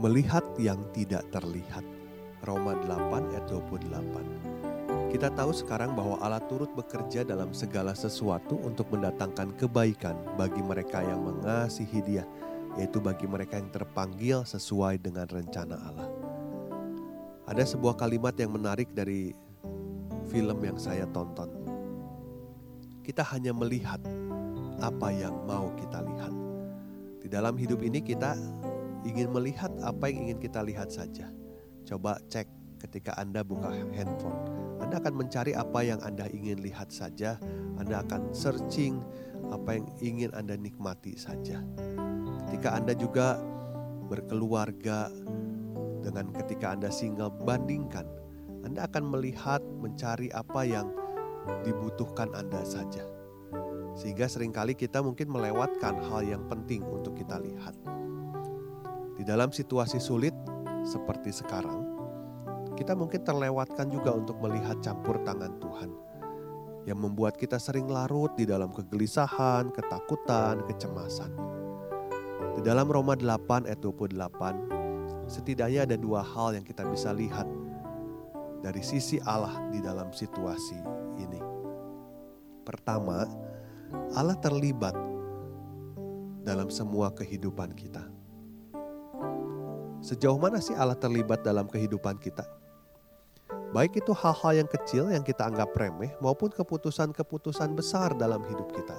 Melihat yang tidak terlihat. Roma 8 ayat 28. Kita tahu sekarang bahwa Allah turut bekerja dalam segala sesuatu untuk mendatangkan kebaikan bagi mereka yang mengasihi Dia, yaitu bagi mereka yang terpanggil sesuai dengan rencana Allah. Ada sebuah kalimat yang menarik dari film yang saya tonton. Kita hanya melihat apa yang mau kita lihat. Di dalam hidup ini kita ingin melihat apa yang ingin kita lihat saja. Coba cek ketika Anda buka handphone. Anda akan mencari apa yang Anda ingin lihat saja. Anda akan searching apa yang ingin Anda nikmati saja. Ketika Anda juga berkeluarga dengan ketika Anda single, bandingkan. Anda akan melihat, mencari apa yang dibutuhkan Anda saja. Sehingga sering kali kita mungkin melewatkan hal yang penting untuk kita lihat. Di dalam situasi sulit seperti sekarang, kita mungkin terlewatkan juga untuk melihat campur tangan Tuhan yang membuat kita sering larut di dalam kegelisahan, ketakutan, kecemasan. Di dalam Roma 8 ayat 28, setidaknya ada dua hal yang kita bisa lihat dari sisi Allah di dalam situasi ini. Pertama, Allah terlibat dalam semua kehidupan kita. Sejauh mana sih Allah terlibat dalam kehidupan kita? Baik itu hal-hal yang kecil yang kita anggap remeh maupun keputusan-keputusan besar dalam hidup kita.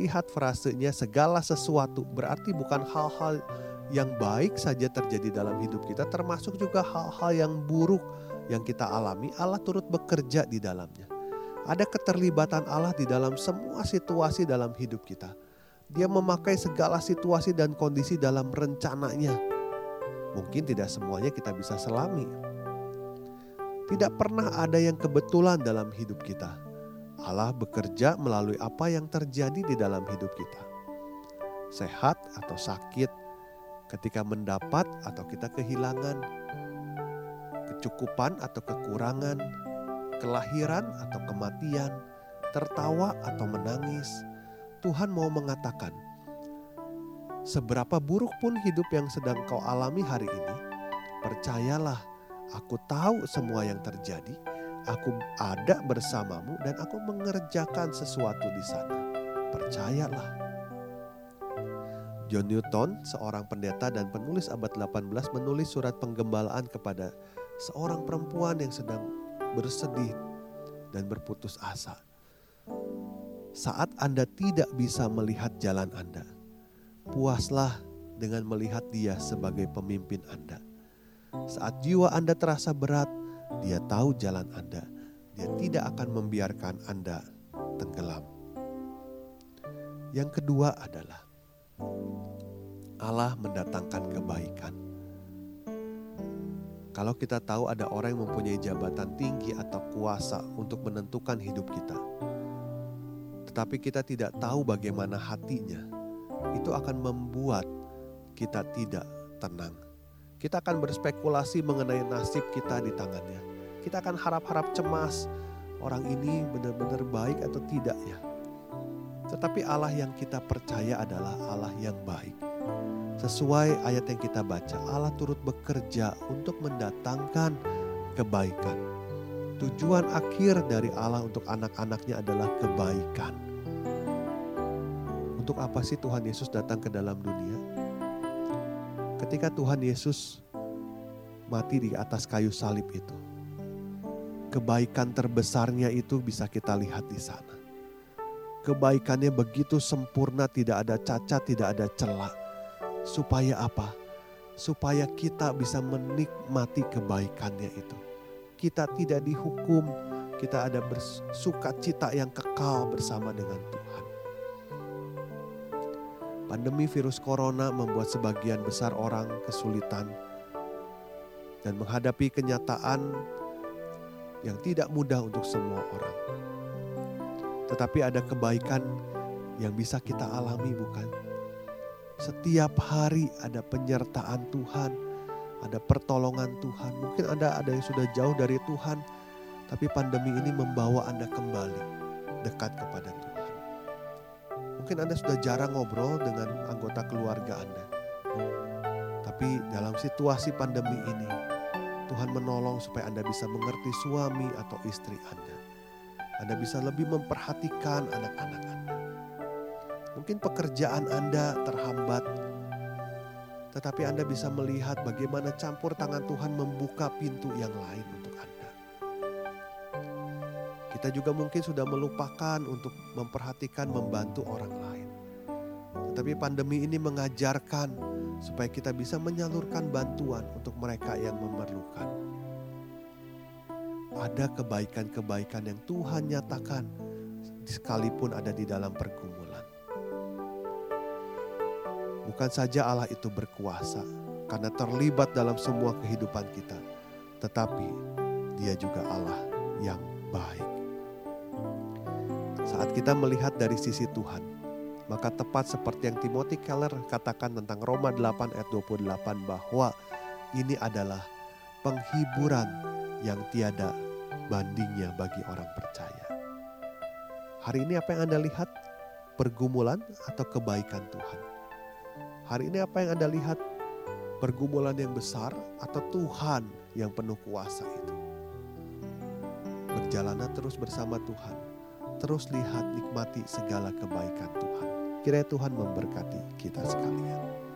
Lihat frasenya segala sesuatu berarti bukan hal-hal yang baik saja terjadi dalam hidup kita termasuk juga hal-hal yang buruk yang kita alami Allah turut bekerja di dalamnya. Ada keterlibatan Allah di dalam semua situasi dalam hidup kita. Dia memakai segala situasi dan kondisi dalam rencananya Mungkin tidak semuanya kita bisa selami. Tidak pernah ada yang kebetulan dalam hidup kita. Allah bekerja melalui apa yang terjadi di dalam hidup kita. Sehat atau sakit, ketika mendapat atau kita kehilangan, kecukupan atau kekurangan, kelahiran atau kematian, tertawa atau menangis, Tuhan mau mengatakan, Seberapa buruk pun hidup yang sedang kau alami hari ini, percayalah, aku tahu semua yang terjadi. Aku ada bersamamu dan aku mengerjakan sesuatu di sana. Percayalah. John Newton, seorang pendeta dan penulis abad 18 menulis surat penggembalaan kepada seorang perempuan yang sedang bersedih dan berputus asa. Saat Anda tidak bisa melihat jalan Anda, puaslah dengan melihat Dia sebagai pemimpin Anda. Saat jiwa Anda terasa berat, Dia tahu jalan Anda. Dia tidak akan membiarkan Anda tenggelam. Yang kedua adalah Allah mendatangkan kebaikan. Kalau kita tahu ada orang yang mempunyai jabatan tinggi atau kuasa untuk menentukan hidup kita, tetapi kita tidak tahu bagaimana hatinya, itu akan membuat kita tidak tenang. Kita akan berspekulasi mengenai nasib kita di tangannya. Kita akan harap-harap cemas, orang ini benar-benar baik atau tidak ya. Tetapi Allah yang kita percaya adalah Allah yang baik. Sesuai ayat yang kita baca, Allah turut bekerja untuk mendatangkan kebaikan. Tujuan akhir dari Allah untuk anak-anaknya adalah kebaikan untuk apa sih Tuhan Yesus datang ke dalam dunia? Ketika Tuhan Yesus mati di atas kayu salib itu, kebaikan terbesarnya itu bisa kita lihat di sana. Kebaikannya begitu sempurna, tidak ada cacat, tidak ada celah. Supaya apa? Supaya kita bisa menikmati kebaikannya itu. Kita tidak dihukum, kita ada bersuka cita yang kekal bersama dengan Tuhan. Pandemi virus corona membuat sebagian besar orang kesulitan dan menghadapi kenyataan yang tidak mudah untuk semua orang. Tetapi ada kebaikan yang bisa kita alami bukan? Setiap hari ada penyertaan Tuhan, ada pertolongan Tuhan. Mungkin Anda ada yang sudah jauh dari Tuhan, tapi pandemi ini membawa Anda kembali dekat kepada Tuhan. Mungkin Anda sudah jarang ngobrol dengan anggota keluarga Anda. Tapi dalam situasi pandemi ini, Tuhan menolong supaya Anda bisa mengerti suami atau istri Anda. Anda bisa lebih memperhatikan anak-anak Anda. Mungkin pekerjaan Anda terhambat, tetapi Anda bisa melihat bagaimana campur tangan Tuhan membuka pintu yang lain untuk Anda. Kita juga mungkin sudah melupakan untuk memperhatikan membantu orang lain. Tetapi pandemi ini mengajarkan supaya kita bisa menyalurkan bantuan untuk mereka yang memerlukan. Ada kebaikan-kebaikan yang Tuhan nyatakan sekalipun ada di dalam pergumulan. Bukan saja Allah itu berkuasa karena terlibat dalam semua kehidupan kita, tetapi Dia juga Allah yang baik. Saat kita melihat dari sisi Tuhan, maka tepat seperti yang Timothy Keller katakan tentang Roma 8 ayat 28 bahwa ini adalah penghiburan yang tiada bandingnya bagi orang percaya. Hari ini apa yang Anda lihat? Pergumulan atau kebaikan Tuhan? Hari ini apa yang Anda lihat? Pergumulan yang besar atau Tuhan yang penuh kuasa itu? Berjalanlah terus bersama Tuhan terus lihat nikmati segala kebaikan Tuhan. Kiranya Tuhan memberkati kita sekalian.